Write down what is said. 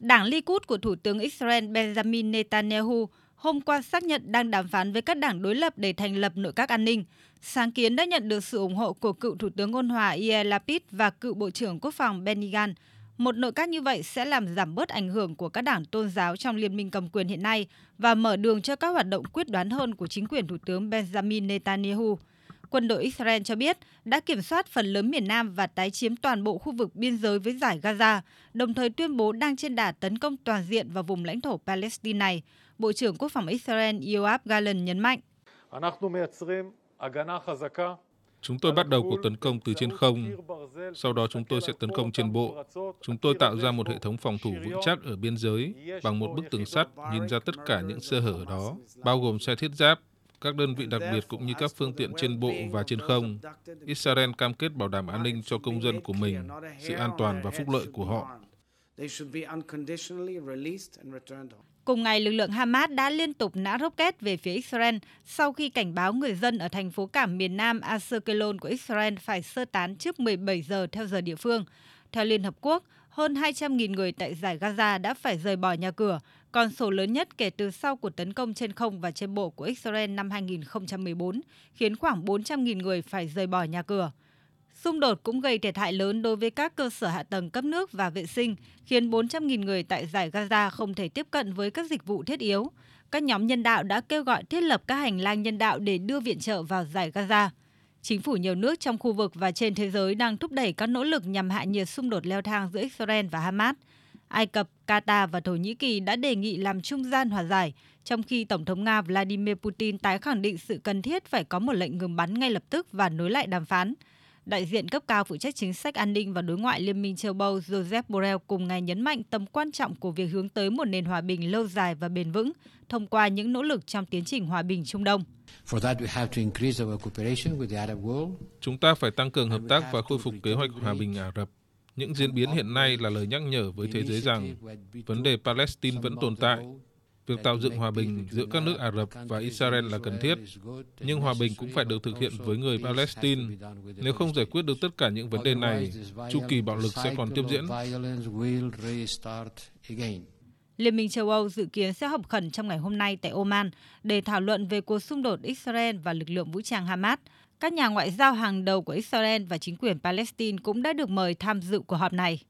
Đảng Likud của Thủ tướng Israel Benjamin Netanyahu hôm qua xác nhận đang đàm phán với các đảng đối lập để thành lập nội các an ninh. Sáng kiến đã nhận được sự ủng hộ của cựu Thủ tướng ôn hòa Yair Lapid và cựu Bộ trưởng Quốc phòng Benny Gantz. Một nội các như vậy sẽ làm giảm bớt ảnh hưởng của các đảng tôn giáo trong liên minh cầm quyền hiện nay và mở đường cho các hoạt động quyết đoán hơn của chính quyền Thủ tướng Benjamin Netanyahu. Quân đội Israel cho biết đã kiểm soát phần lớn miền Nam và tái chiếm toàn bộ khu vực biên giới với giải Gaza, đồng thời tuyên bố đang trên đà tấn công toàn diện vào vùng lãnh thổ Palestine này. Bộ trưởng Quốc phòng Israel Yoav Gallant nhấn mạnh. Chúng tôi bắt đầu cuộc tấn công từ trên không, sau đó chúng tôi sẽ tấn công trên bộ. Chúng tôi tạo ra một hệ thống phòng thủ vững chắc ở biên giới bằng một bức tường sắt nhìn ra tất cả những sơ hở đó, bao gồm xe thiết giáp, các đơn vị đặc biệt cũng như các phương tiện trên bộ và trên không. Israel cam kết bảo đảm an ninh cho công dân của mình, sự an toàn và phúc lợi của họ. Cùng ngày, lực lượng Hamas đã liên tục nã rocket về phía Israel sau khi cảnh báo người dân ở thành phố cảng miền Nam Askelon của Israel phải sơ tán trước 17 giờ theo giờ địa phương. Theo Liên Hợp Quốc, hơn 200.000 người tại giải Gaza đã phải rời bỏ nhà cửa, con số lớn nhất kể từ sau cuộc tấn công trên không và trên bộ của Israel năm 2014, khiến khoảng 400.000 người phải rời bỏ nhà cửa. Xung đột cũng gây thiệt hại lớn đối với các cơ sở hạ tầng cấp nước và vệ sinh, khiến 400.000 người tại giải Gaza không thể tiếp cận với các dịch vụ thiết yếu. Các nhóm nhân đạo đã kêu gọi thiết lập các hành lang nhân đạo để đưa viện trợ vào giải Gaza. Chính phủ nhiều nước trong khu vực và trên thế giới đang thúc đẩy các nỗ lực nhằm hạ nhiệt xung đột leo thang giữa Israel và Hamas. Ai Cập, Qatar và Thổ Nhĩ Kỳ đã đề nghị làm trung gian hòa giải, trong khi Tổng thống Nga Vladimir Putin tái khẳng định sự cần thiết phải có một lệnh ngừng bắn ngay lập tức và nối lại đàm phán. Đại diện cấp cao phụ trách chính sách an ninh và đối ngoại Liên minh châu Âu Joseph Borrell cùng ngày nhấn mạnh tầm quan trọng của việc hướng tới một nền hòa bình lâu dài và bền vững thông qua những nỗ lực trong tiến trình hòa bình Trung Đông. Chúng ta phải tăng cường hợp tác và khôi phục kế hoạch hòa bình Ả Rập. Những diễn biến hiện nay là lời nhắc nhở với thế giới rằng vấn đề Palestine vẫn tồn tại Việc tạo dựng hòa bình giữa các nước Ả Rập và Israel là cần thiết, nhưng hòa bình cũng phải được thực hiện với người Palestine. Nếu không giải quyết được tất cả những vấn đề này, chu kỳ bạo lực sẽ còn tiếp diễn. Liên minh châu Âu dự kiến sẽ họp khẩn trong ngày hôm nay tại Oman để thảo luận về cuộc xung đột Israel và lực lượng vũ trang Hamas. Các nhà ngoại giao hàng đầu của Israel và chính quyền Palestine cũng đã được mời tham dự cuộc họp này.